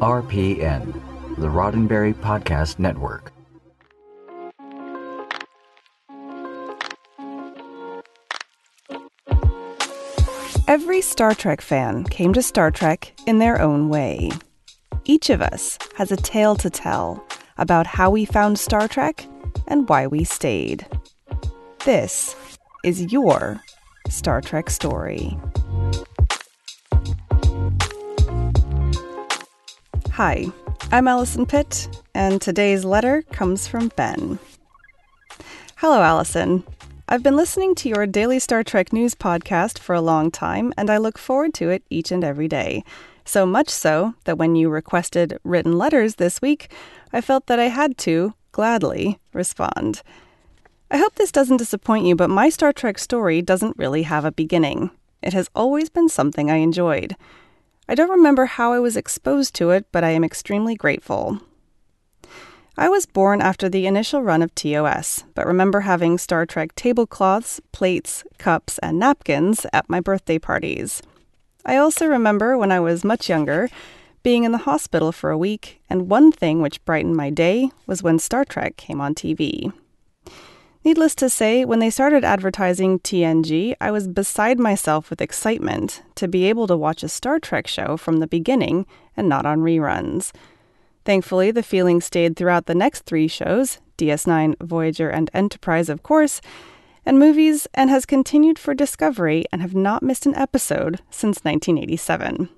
RPN, the Roddenberry Podcast Network. Every Star Trek fan came to Star Trek in their own way. Each of us has a tale to tell about how we found Star Trek and why we stayed. This is your Star Trek story. Hi, I'm Allison Pitt, and today's letter comes from Ben. Hello, Allison. I've been listening to your daily Star Trek news podcast for a long time, and I look forward to it each and every day. So much so that when you requested written letters this week, I felt that I had to, gladly, respond. I hope this doesn't disappoint you, but my Star Trek story doesn't really have a beginning. It has always been something I enjoyed. I don't remember how I was exposed to it, but I am extremely grateful. I was born after the initial run of TOS, but remember having Star Trek tablecloths, plates, cups, and napkins at my birthday parties. I also remember when I was much younger being in the hospital for a week, and one thing which brightened my day was when Star Trek came on TV. Needless to say, when they started advertising TNG, I was beside myself with excitement to be able to watch a Star Trek show from the beginning and not on reruns. Thankfully, the feeling stayed throughout the next three shows DS9, Voyager, and Enterprise, of course, and movies, and has continued for Discovery and have not missed an episode since 1987.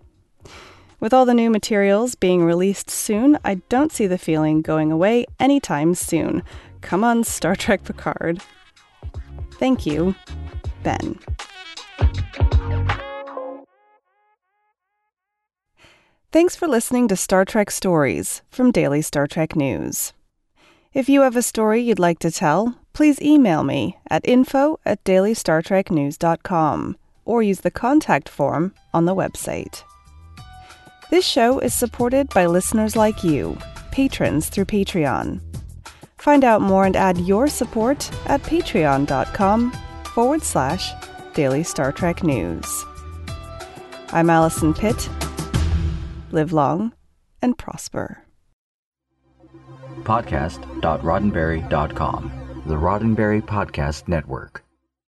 With all the new materials being released soon, I don't see the feeling going away anytime soon. Come on, Star Trek Picard. Thank you, Ben. Thanks for listening to Star Trek Stories from Daily Star Trek News. If you have a story you'd like to tell, please email me at info at dailystartreknews.com or use the contact form on the website. This show is supported by listeners like you, patrons through Patreon. Find out more and add your support at patreon.com forward slash daily Star Trek news. I'm Allison Pitt. Live long and prosper. Podcast.roddenberry.com, the Roddenberry Podcast Network.